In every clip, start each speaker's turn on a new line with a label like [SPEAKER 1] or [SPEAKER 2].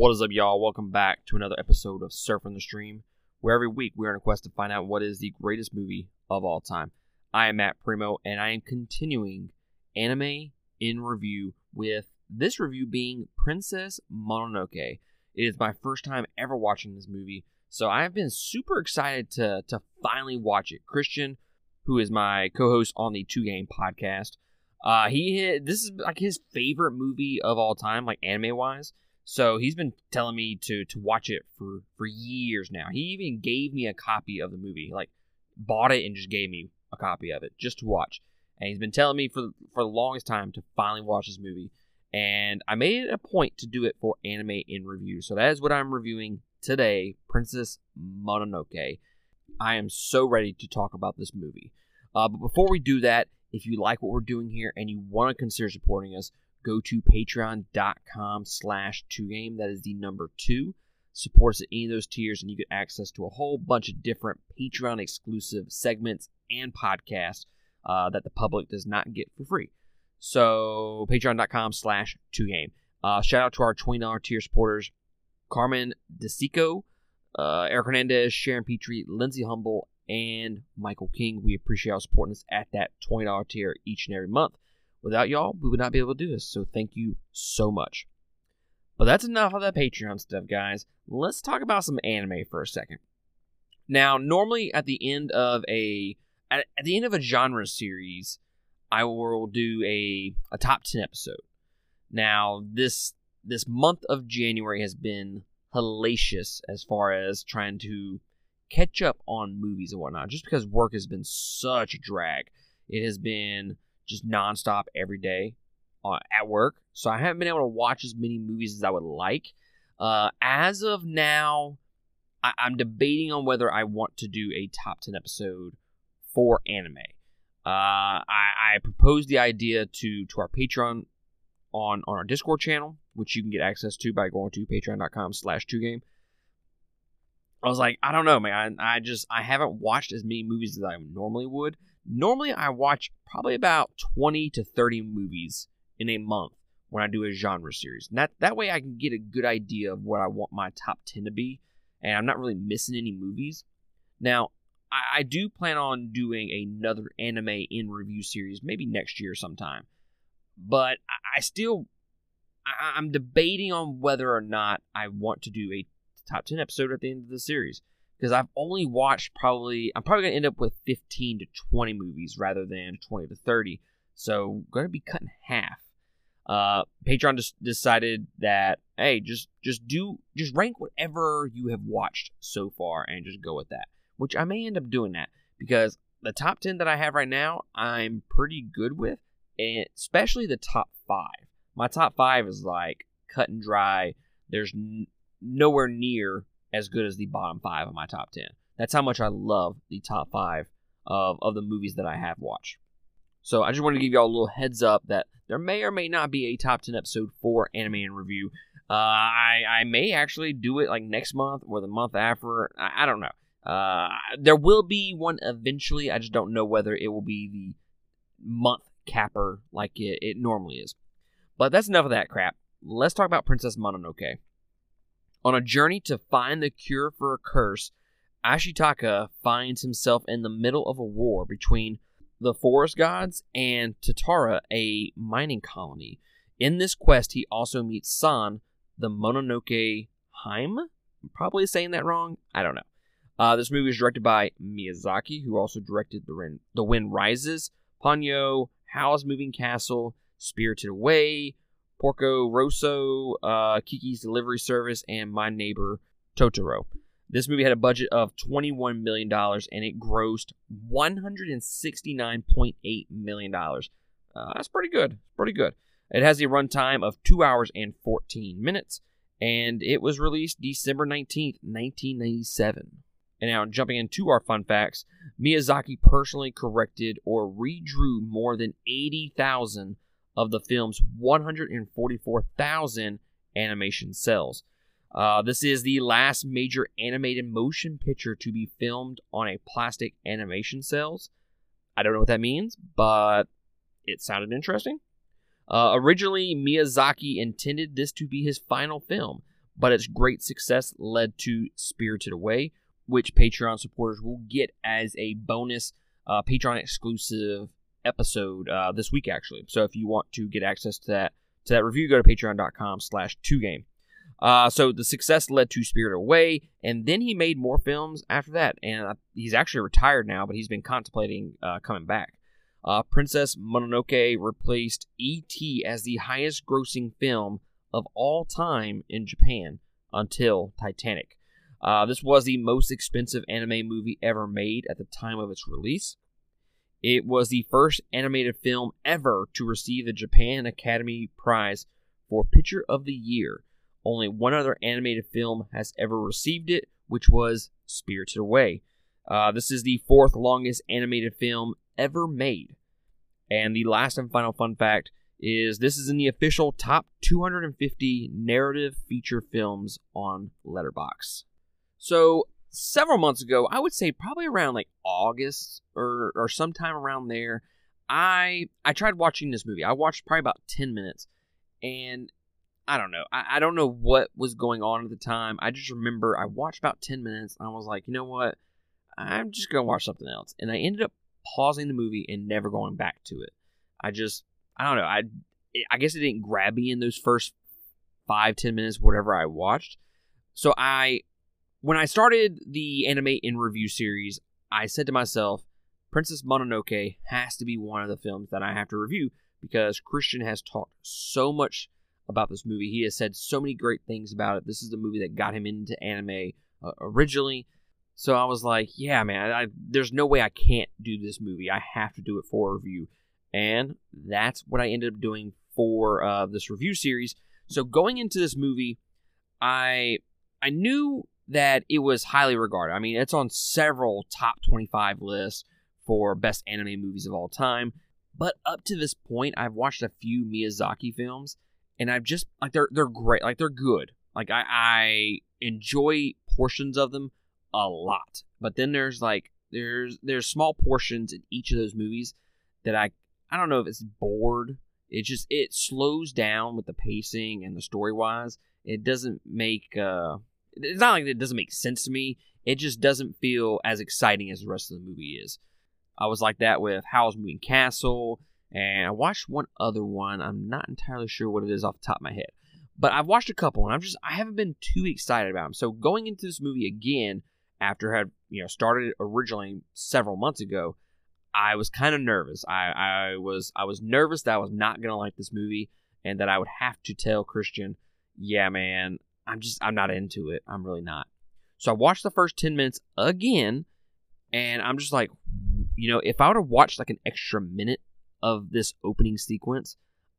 [SPEAKER 1] What is up, y'all? Welcome back to another episode of Surfing the Stream, where every week we're on a quest to find out what is the greatest movie of all time. I am Matt Primo, and I am continuing anime in review with this review being Princess Mononoke. It is my first time ever watching this movie, so I have been super excited to to finally watch it. Christian, who is my co-host on the Two Game podcast, uh, he this is like his favorite movie of all time, like anime wise. So he's been telling me to to watch it for for years now. He even gave me a copy of the movie, like bought it and just gave me a copy of it just to watch. And he's been telling me for for the longest time to finally watch this movie. And I made it a point to do it for anime in review. So that is what I'm reviewing today, Princess Mononoke. I am so ready to talk about this movie. Uh, but before we do that, if you like what we're doing here and you want to consider supporting us, go to patreon.com slash 2game. That is the number two. Supports us at any of those tiers, and you get access to a whole bunch of different Patreon exclusive segments and podcasts uh, that the public does not get for free. So, patreon.com slash 2game. Uh, shout out to our $20 tier supporters Carmen DeSico, uh, Eric Hernandez, Sharon Petrie, Lindsay Humble, and Michael King. We appreciate y'all supporting us at that $20 tier each and every month. Without y'all, we would not be able to do this. So thank you so much. But that's enough of that Patreon stuff, guys. Let's talk about some anime for a second. Now, normally at the end of a at, at the end of a genre series, I will do a a top 10 episode. Now, this this month of January has been hellacious as far as trying to catch up on movies and whatnot, just because work has been such a drag. It has been just nonstop every day uh, at work. So I haven't been able to watch as many movies as I would like. Uh, as of now, I- am debating on whether I want to do a top 10 episode for anime. Uh, I, I proposed the idea to, to our Patreon on, on our Discord channel, which you can get access to by going to patreon.com slash 2game. I was like, I don't know, man. I, I just I haven't watched as many movies as I normally would. Normally, I watch probably about 20 to 30 movies in a month when I do a genre series. And that, that way I can get a good idea of what I want my top 10 to be, and I'm not really missing any movies. Now, I, I do plan on doing another anime in review series, maybe next year sometime. But I, I still, I, I'm debating on whether or not I want to do a top 10 episode at the end of the series because I've only watched probably I'm probably gonna end up with 15 to 20 movies rather than 20 to 30. So to be cut in half. Uh, Patreon just decided that hey, just just do just rank whatever you have watched so far and just go with that. Which I may end up doing that because the top 10 that I have right now, I'm pretty good with, and especially the top five. My top five is like cut and dry. There's n- nowhere near as good as the bottom five of my top 10. That's how much I love the top five of, of the movies that I have watched. So I just wanted to give y'all a little heads up that there may or may not be a top 10 episode for Anime in Review. Uh, I, I may actually do it like next month or the month after. I, I don't know. Uh, there will be one eventually. I just don't know whether it will be the month capper like it, it normally is. But that's enough of that crap. Let's talk about Princess Mononoke. On a journey to find the cure for a curse, Ashitaka finds himself in the middle of a war between the forest gods and Tatara, a mining colony. In this quest, he also meets San, the Mononoke Haim. I'm probably saying that wrong. I don't know. Uh, this movie is directed by Miyazaki, who also directed The, Rin- the Wind Rises, Ponyo, Howl's Moving Castle, Spirited Away, Porco Rosso, uh, Kiki's Delivery Service, and My Neighbor Totoro. This movie had a budget of $21 million and it grossed $169.8 million. Uh, that's pretty good. Pretty good. It has a runtime of 2 hours and 14 minutes, and it was released December 19th, 1997. And now, jumping into our fun facts, Miyazaki personally corrected or redrew more than 80,000 of the film's 144,000 animation cells. Uh, this is the last major animated motion picture to be filmed on a plastic animation cells. I don't know what that means, but it sounded interesting. Uh, originally, Miyazaki intended this to be his final film, but its great success led to Spirited Away, which Patreon supporters will get as a bonus uh, Patreon exclusive episode uh, this week, actually. So if you want to get access to that to that review, go to patreon.com slash 2game. Uh, so the success led to Spirit Away, and then he made more films after that. And he's actually retired now, but he's been contemplating uh, coming back. Uh, Princess Mononoke replaced E.T. as the highest grossing film of all time in Japan until Titanic. Uh, this was the most expensive anime movie ever made at the time of its release. It was the first animated film ever to receive the Japan Academy Prize for Picture of the Year. Only one other animated film has ever received it, which was Spirited Away. Uh, this is the fourth longest animated film ever made. And the last and final fun fact is this is in the official top 250 narrative feature films on Letterboxd. So several months ago, I would say probably around like August or or sometime around there, I I tried watching this movie. I watched probably about 10 minutes and I don't know. I, I don't know what was going on at the time. I just remember I watched about 10 minutes and I was like, you know what? I'm just going to watch something else. And I ended up pausing the movie and never going back to it. I just, I don't know. I, I guess it didn't grab me in those first five, 10 minutes, whatever I watched. So I when I started the anime in review series, I said to myself, Princess Mononoke has to be one of the films that I have to review because Christian has talked so much about this movie. He has said so many great things about it. This is the movie that got him into anime uh, originally. So I was like, yeah, man, I, there's no way I can't do this movie. I have to do it for review. And that's what I ended up doing for uh, this review series. So going into this movie, I I knew that it was highly regarded. I mean, it's on several top 25 lists for best anime movies of all time. But up to this point, I've watched a few Miyazaki films, and I've just like they're they're great, like they're good. Like I, I enjoy portions of them a lot, but then there's like there's there's small portions in each of those movies that I I don't know if it's bored. It just it slows down with the pacing and the story wise. It doesn't make uh it's not like it doesn't make sense to me. It just doesn't feel as exciting as the rest of the movie is. I was like that with Howl's Moving Castle, and I watched one other one. I'm not entirely sure what it is off the top of my head, but I've watched a couple, and I'm just I haven't been too excited about them. So going into this movie again after I had you know started originally several months ago, I was kind of nervous. I, I was I was nervous that I was not gonna like this movie, and that I would have to tell Christian, yeah, man, I'm just I'm not into it. I'm really not. So I watched the first 10 minutes again and I'm just like you know, if I would have watched like an extra minute of this opening sequence,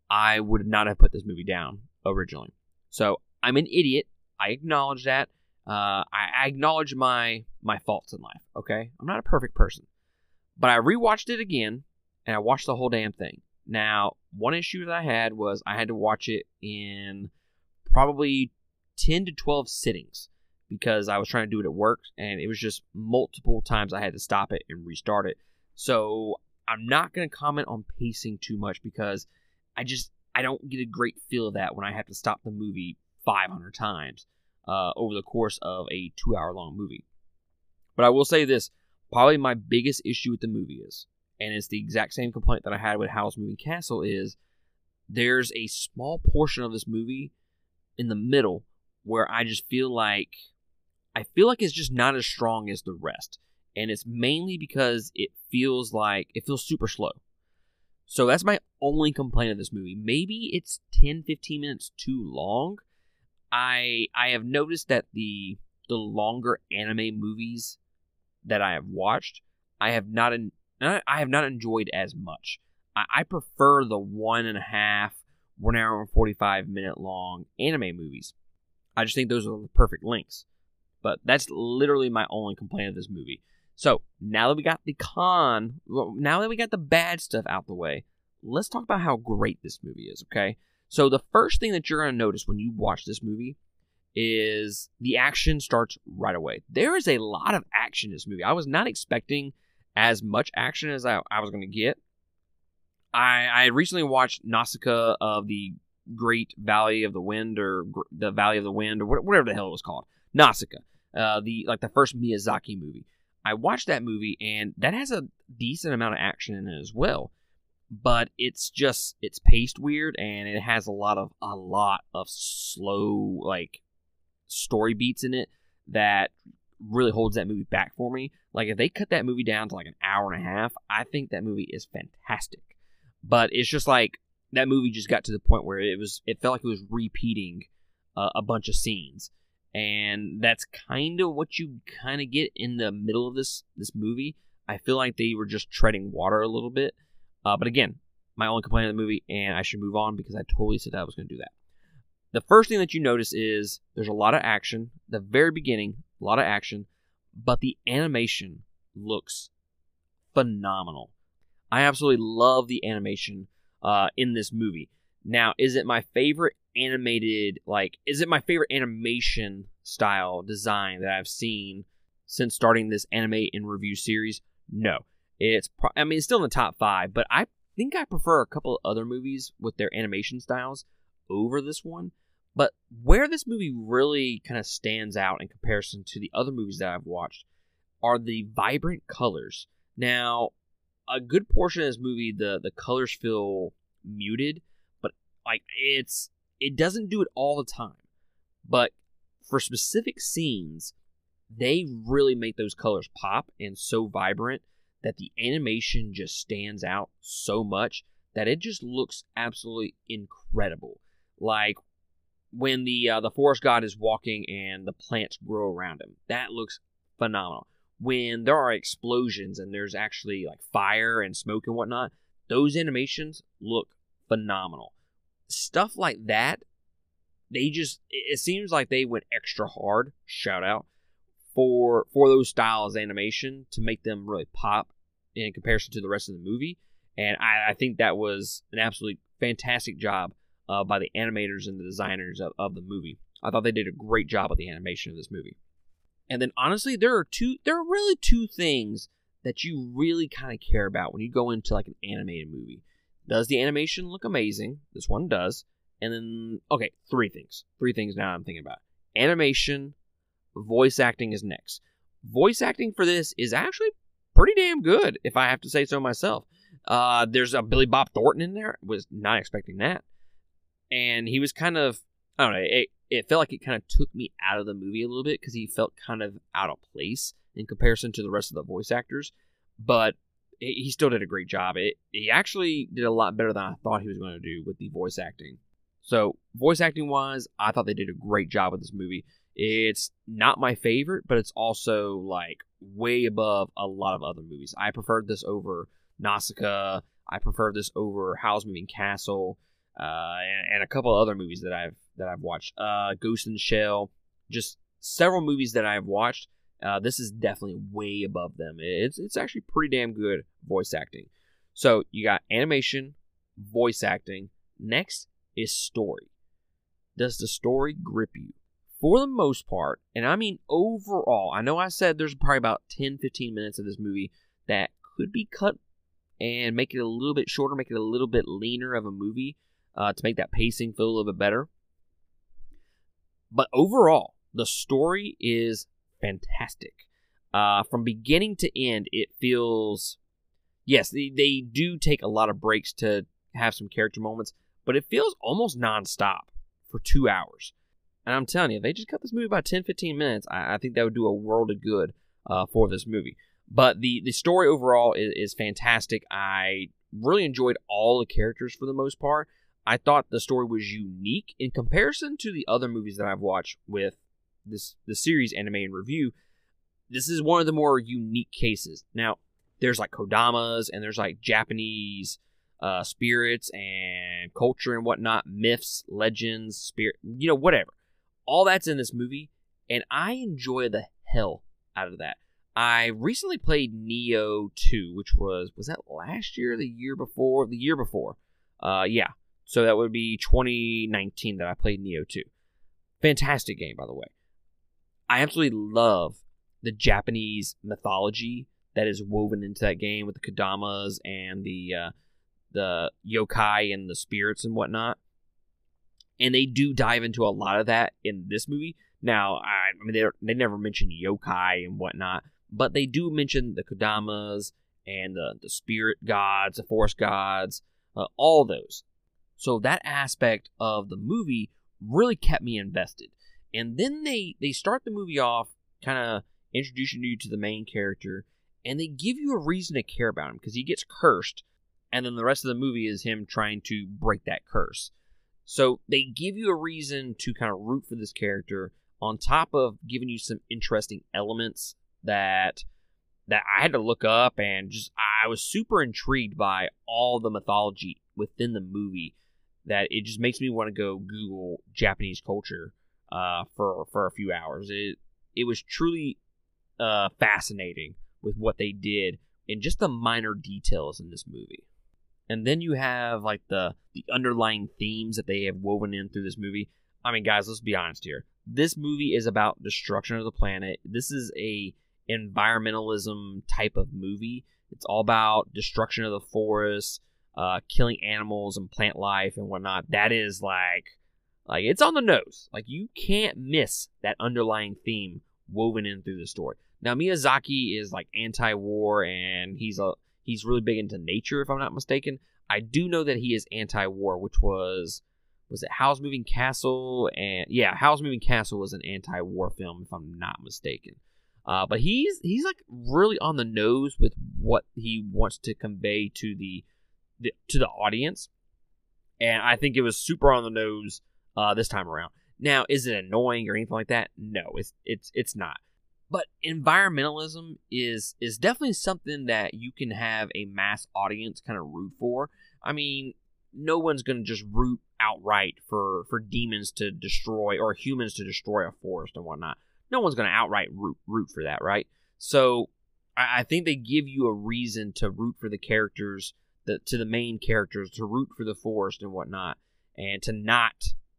[SPEAKER 1] I would not have put this movie down originally. So I'm an idiot. I acknowledge that. Uh, I, I acknowledge my my faults in life. Okay, I'm not a perfect person, but I rewatched it again and I watched the whole damn thing. Now, one issue that I had was I had to watch it in probably 10 to 12 sittings because I was trying to do it at work and it was just multiple times I had to stop it and restart it. So I'm not going to comment on pacing too much because I just I don't get a great feel of that when I have to stop the movie 500 times uh, over the course of a two hour long movie. But I will say this probably my biggest issue with the movie is, and it's the exact same complaint that I had with Howl's Moving Castle, is there's a small portion of this movie in the middle where I just feel like I feel like it's just not as strong as the rest. And it's mainly because it feels like it feels super slow. So that's my only complaint of this movie. Maybe it's 10 15 minutes too long. I I have noticed that the the longer anime movies that I have watched, I have not in, I have not enjoyed as much. I, I prefer the one and a half, one hour and forty five minute long anime movies. I just think those are the perfect links. But that's literally my only complaint of this movie. So now that we got the con, now that we got the bad stuff out the way, let's talk about how great this movie is, okay? So the first thing that you're going to notice when you watch this movie is the action starts right away. There is a lot of action in this movie. I was not expecting as much action as I, I was going to get. I, I recently watched Nausicaa of the Great Valley of the Wind or the Valley of the Wind or wha- whatever the hell it was called, Nausicaa, uh, the like the first Miyazaki movie. I watched that movie and that has a decent amount of action in it as well, but it's just it's paced weird and it has a lot of a lot of slow like story beats in it that really holds that movie back for me. Like if they cut that movie down to like an hour and a half, I think that movie is fantastic. But it's just like that movie just got to the point where it was it felt like it was repeating uh, a bunch of scenes. And that's kind of what you kind of get in the middle of this this movie. I feel like they were just treading water a little bit. Uh, but again, my only complaint of the movie, and I should move on because I totally said I was going to do that. The first thing that you notice is there's a lot of action. The very beginning, a lot of action, but the animation looks phenomenal. I absolutely love the animation uh, in this movie. Now, is it my favorite animated, like, is it my favorite animation style design that I've seen since starting this anime in review series? No. It's, pro- I mean, it's still in the top five, but I think I prefer a couple of other movies with their animation styles over this one. But where this movie really kind of stands out in comparison to the other movies that I've watched are the vibrant colors. Now, a good portion of this movie, the the colors feel muted, but like it's it doesn't do it all the time. But for specific scenes, they really make those colors pop and so vibrant that the animation just stands out so much that it just looks absolutely incredible. Like when the uh, the forest god is walking and the plants grow around him, that looks phenomenal. When there are explosions and there's actually like fire and smoke and whatnot, those animations look phenomenal. Stuff like that, they just it seems like they went extra hard. Shout out for for those styles animation to make them really pop in comparison to the rest of the movie. And I, I think that was an absolutely fantastic job uh, by the animators and the designers of, of the movie. I thought they did a great job with the animation of this movie. And then honestly, there are two there are really two things that you really kind of care about when you go into like an animated movie. Does the animation look amazing? This one does. And then okay, three things. Three things now I'm thinking about. Animation, voice acting is next. Voice acting for this is actually pretty damn good, if I have to say so myself. Uh, there's a Billy Bob Thornton in there. Was not expecting that, and he was kind of I don't know. It, it felt like it kind of took me out of the movie a little bit because he felt kind of out of place in comparison to the rest of the voice actors. But he still did a great job. It he actually did a lot better than I thought he was going to do with the voice acting. So voice acting wise, I thought they did a great job with this movie. It's not my favorite, but it's also like way above a lot of other movies. I preferred this over Nausicaa. I prefer this over Howl's Moving Castle, uh, and, and, a couple other movies that I've that I've watched. Uh, Ghost in the Shell, just several movies that I've watched. Uh, this is definitely way above them. It's it's actually pretty damn good voice acting. So you got animation, voice acting. Next is story. Does the story grip you? For the most part, and I mean overall, I know I said there's probably about 10 15 minutes of this movie that could be cut and make it a little bit shorter, make it a little bit leaner of a movie uh, to make that pacing feel a little bit better. But overall, the story is fantastic. Uh, from beginning to end, it feels. Yes, they, they do take a lot of breaks to have some character moments, but it feels almost nonstop for two hours. And I'm telling you, if they just cut this movie by 10 15 minutes, I, I think that would do a world of good uh, for this movie. But the, the story overall is, is fantastic. I really enjoyed all the characters for the most part. I thought the story was unique in comparison to the other movies that I've watched with this the series anime in review. This is one of the more unique cases. Now, there's like kodamas and there's like Japanese uh, spirits and culture and whatnot, myths, legends, spirit, you know, whatever. All that's in this movie, and I enjoy the hell out of that. I recently played Nioh 2, which was was that last year, the year before, the year before. Uh, yeah. So that would be 2019 that I played Nioh 2. Fantastic game, by the way. I absolutely love the Japanese mythology that is woven into that game with the kodamas and the uh, the yokai and the spirits and whatnot. and they do dive into a lot of that in this movie. Now, I, I mean, they they never mention yokai and whatnot, but they do mention the kodamas and the the spirit gods, the forest gods, uh, all those. So that aspect of the movie really kept me invested. And then they they start the movie off kind of introducing you to the main character, and they give you a reason to care about him because he gets cursed, and then the rest of the movie is him trying to break that curse. So they give you a reason to kind of root for this character on top of giving you some interesting elements that that I had to look up and just I was super intrigued by all the mythology within the movie that it just makes me want to go Google Japanese culture uh, for for a few hours. It it was truly uh, fascinating with what they did in just the minor details in this movie. And then you have like the the underlying themes that they have woven in through this movie. I mean, guys, let's be honest here. This movie is about destruction of the planet. This is a environmentalism type of movie. It's all about destruction of the forest, uh, killing animals and plant life and whatnot. That is like, like it's on the nose. Like you can't miss that underlying theme woven in through the story. Now Miyazaki is like anti-war and he's a he's really big into nature if I'm not mistaken. I do know that he is anti-war, which was was it Howl's Moving Castle and yeah, Howl's Moving Castle was an anti-war film if I'm not mistaken. Uh, but he's he's like really on the nose with what he wants to convey to the, the to the audience, and I think it was super on the nose uh, this time around. Now, is it annoying or anything like that? No, it's it's it's not. But environmentalism is is definitely something that you can have a mass audience kind of root for. I mean, no one's going to just root outright for for demons to destroy or humans to destroy a forest and whatnot no one's going to outright root, root for that, right? So I, I, think they give you a reason to root for the characters, the, to the main characters, to root for the forest and whatnot, and to not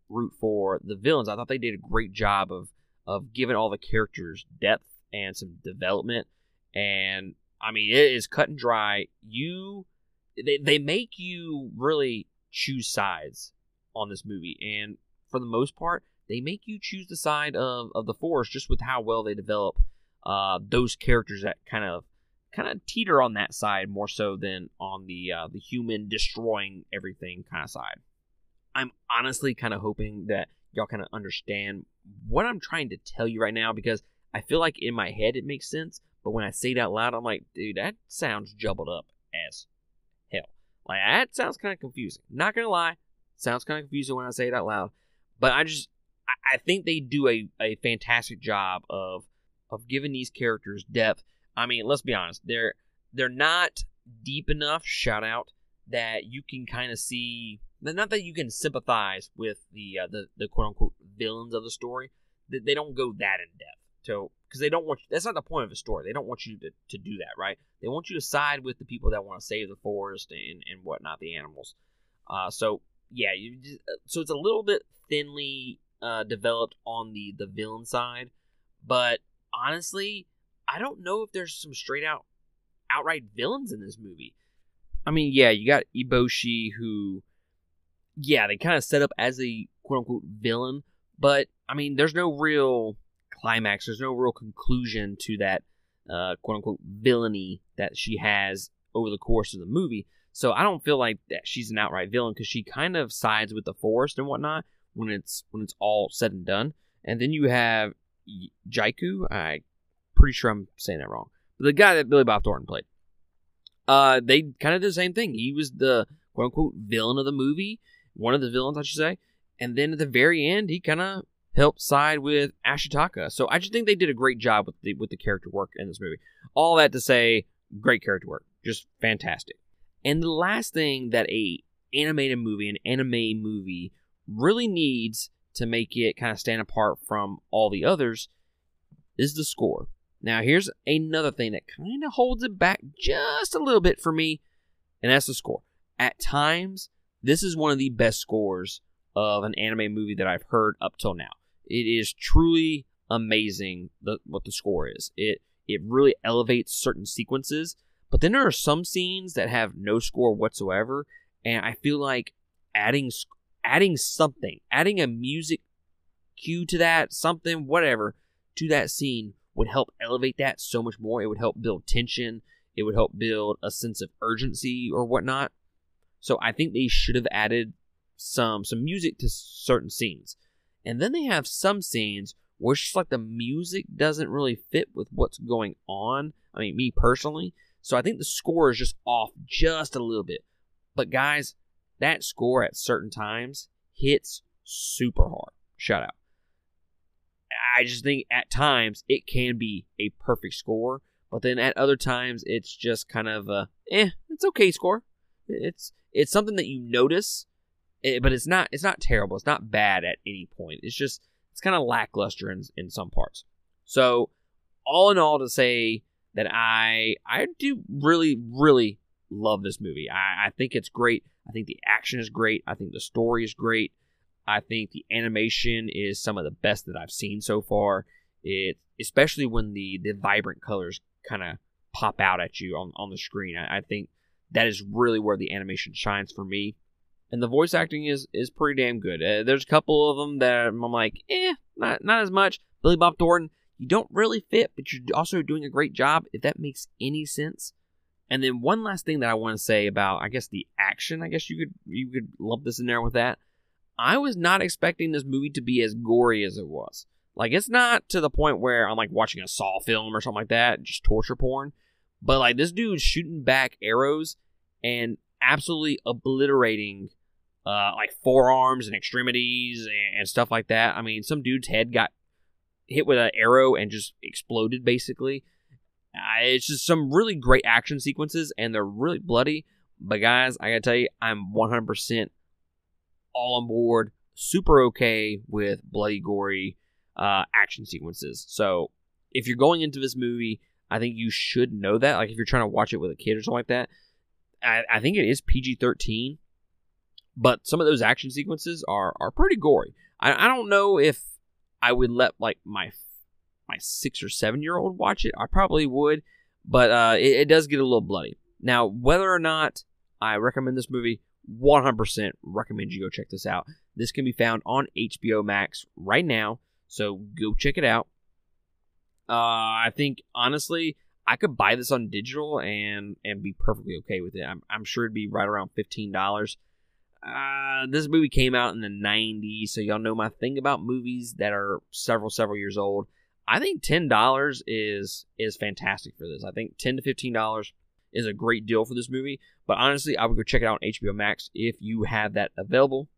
[SPEAKER 1] root for the villains. I thought they did a great job of of giving all the characters depth and some development. And I mean, it is cut and dry. You, they, they make you really choose sides on this movie, and for the most part, they make you choose the side of, of the forest just with how well they develop uh, those characters that kind of kind of teeter on that side more so than on the uh, the human destroying everything kind of side. I'm honestly kind of hoping that y'all kind of understand what I'm trying to tell you right now because I feel like in my head it makes sense, but when I say it out loud, I'm like, dude, that sounds jumbled up as hell. Like that sounds kind of confusing. Not gonna lie, sounds kind of confusing when I say it out loud. But I just I think they do a, a fantastic job of of giving these characters depth. I mean, let's be honest, they're they're not deep enough. Shout out that you can kind of see. Not that you can sympathize with the uh, the the quote unquote villains of the story. That They don't go that in depth. So because they don't want that's not the point of a story. They don't want you to, to do that, right? They want you to side with the people that want to save the forest and and whatnot, the animals. Uh, so yeah, you just, uh, so it's a little bit thinly uh, developed on the the villain side, but honestly, I don't know if there's some straight out outright villains in this movie. I mean, yeah, you got Eboshi who, yeah, they kind of set up as a quote unquote villain, but I mean, there's no real climax. There's no real conclusion to that uh, quote unquote villainy that she has over the course of the movie. So I don't feel like that she's an outright villain because she kind of sides with the forest and whatnot, when it's when it's all said and done. And then you have Jaiku, I pretty sure I'm saying that wrong. But the guy that Billy Bob Thornton played. Uh, they kind of did the same thing. He was the quote unquote villain of the movie, one of the villains, I should say. And then at the very end, he kind of helped side with Ashitaka. So I just think they did a great job with the with the character work in this movie. All that to say, great character work, just fantastic. And the last thing that a animated movie, an anime movie, really needs to make it kind of stand apart from all the others is the score. Now, here's another thing that kind of holds it back just a little bit for me, and that's the score. At times, this is one of the best scores of an anime movie that I've heard up till now. It is truly amazing the, what the score is. It it really elevates certain sequences, but then there are some scenes that have no score whatsoever, and I feel like adding adding something, adding a music cue to that, something, whatever, to that scene would help elevate that so much more. It would help build tension. It would help build a sense of urgency or whatnot. So I think they should have added some some music to certain scenes. And then they have some scenes where it's just like the music doesn't really fit with what's going on. I mean, me personally. So I think the score is just off just a little bit. But guys, that score at certain times hits super hard. Shout out. I just think at times it can be a perfect score, but then at other times it's just kind of a eh, it's okay score. It's it's something that you notice, eh, but it's not it's not terrible. It's not bad at any point. It's just it's kind of lackluster in in some parts. So all in all, to say that I I do really really love this movie. I, I think it's great. I think the action is great. I think the story is great. I think the animation is some of the best that I've seen so far. It especially when the the vibrant colors kind of pop out at you on, on the screen. I, I, think that is really where the animation shines for me. And the voice acting is is pretty damn good. Uh, there's a couple of them that I'm like, eh, not not as much. Billy Bob Thornton, you don't really fit, but you're also doing a great job. If that makes any sense. And then one last thing that I want to say about, I guess the action. I guess you could you could lump this in there with that. I was not expecting this movie to be as gory as it was. Like it's not to the point where I'm like watching a Saw film or something like that, just torture porn. But like this dude's shooting back arrows and absolutely obliterating uh, like forearms and extremities and, and, stuff like that. I mean, some dude's head got hit with an arrow and just exploded basically. Uh, it's just some really great action sequences and they're really bloody. But guys, I gotta tell you, I'm 100% all on board, super okay with bloody, gory uh, action sequences. So if you're going into this movie, I think you should know that. Like if you're trying to watch it with a kid or something like that, I, I think it is PG 13, but some of those action sequences are are pretty gory. I, I don't know if I would let like my my six or seven year old watch it. I probably would, but uh, it, it does get a little bloody. Now, whether or not I recommend this movie, 100% recommend you go check this out. This can be found on HBO Max right now, so go check it out. Uh, I think honestly, I could buy this on digital and and be perfectly okay with it. I'm, I'm sure it'd be right around fifteen dollars. Uh, this movie came out in the 90s, so y'all know my thing about movies that are several several years old. I think ten dollars is is fantastic for this. I think ten to fifteen dollars is a great deal for this movie. But honestly, I would go check it out on HBO Max if you have that available.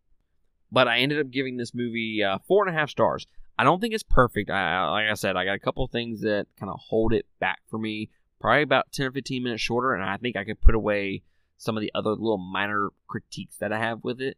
[SPEAKER 1] But I ended up giving this movie uh, four and a half stars. I don't think it's perfect. I, like I said, I got a couple things that kind of hold it back for me. Probably about 10 or 15 minutes shorter, and I think I could put away some of the other little minor critiques that I have with it.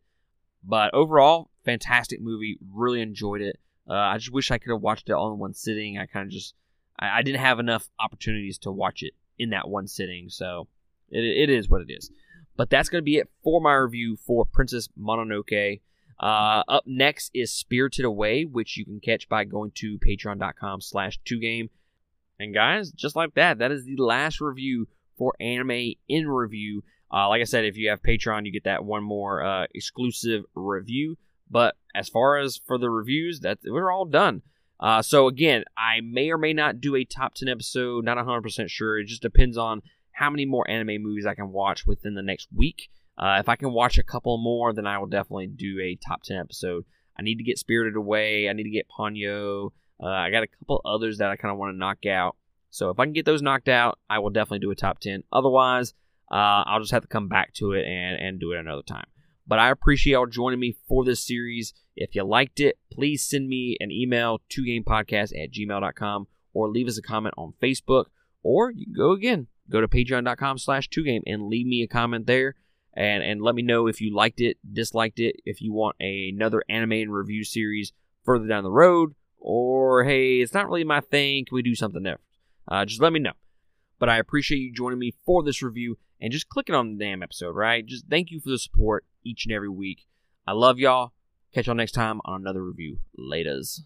[SPEAKER 1] But overall, fantastic movie. Really enjoyed it. Uh, I just wish I could have watched it all in one sitting. I kind of just, I, I didn't have enough opportunities to watch it in that one sitting. So it, it is what it is. But that's going to be it for my review for Princess Mononoke. Uh, up next is Spirited Away, which you can catch by going to patreon.com slash 2game. And guys, just like that, that is the last review for Anime in Review. Uh, like I said, if you have Patreon, you get that one more uh, exclusive review. But as far as for the reviews, that we're all done. Uh, so again, I may or may not do a top 10 episode, not 100% sure. It just depends on how many more anime movies I can watch within the next week. Uh, if I can watch a couple more, then I will definitely do a top 10 episode. I need to get Spirited Away. I need to get Ponyo. Uh, I got a couple others that I kind of want to knock out. So if I can get those knocked out, I will definitely do a top 10. Otherwise, uh, I'll just have to come back to it and, and do it another time. But I appreciate y'all joining me for this series. If you liked it, please send me an email to gamepodcast at gmail.com or leave us a comment on Facebook. Or you can go again, go to patreon.com slash 2game and leave me a comment there and, and let me know if you liked it, disliked it, if you want another anime in review series further down the road, or hey, it's not really my thing, can we do something different? Uh, just let me know. But I appreciate you joining me for this review and just clicking on the damn episode, right? Just thank you for the support each and every week. I love y'all. Catch y'all next time on another review. Laters.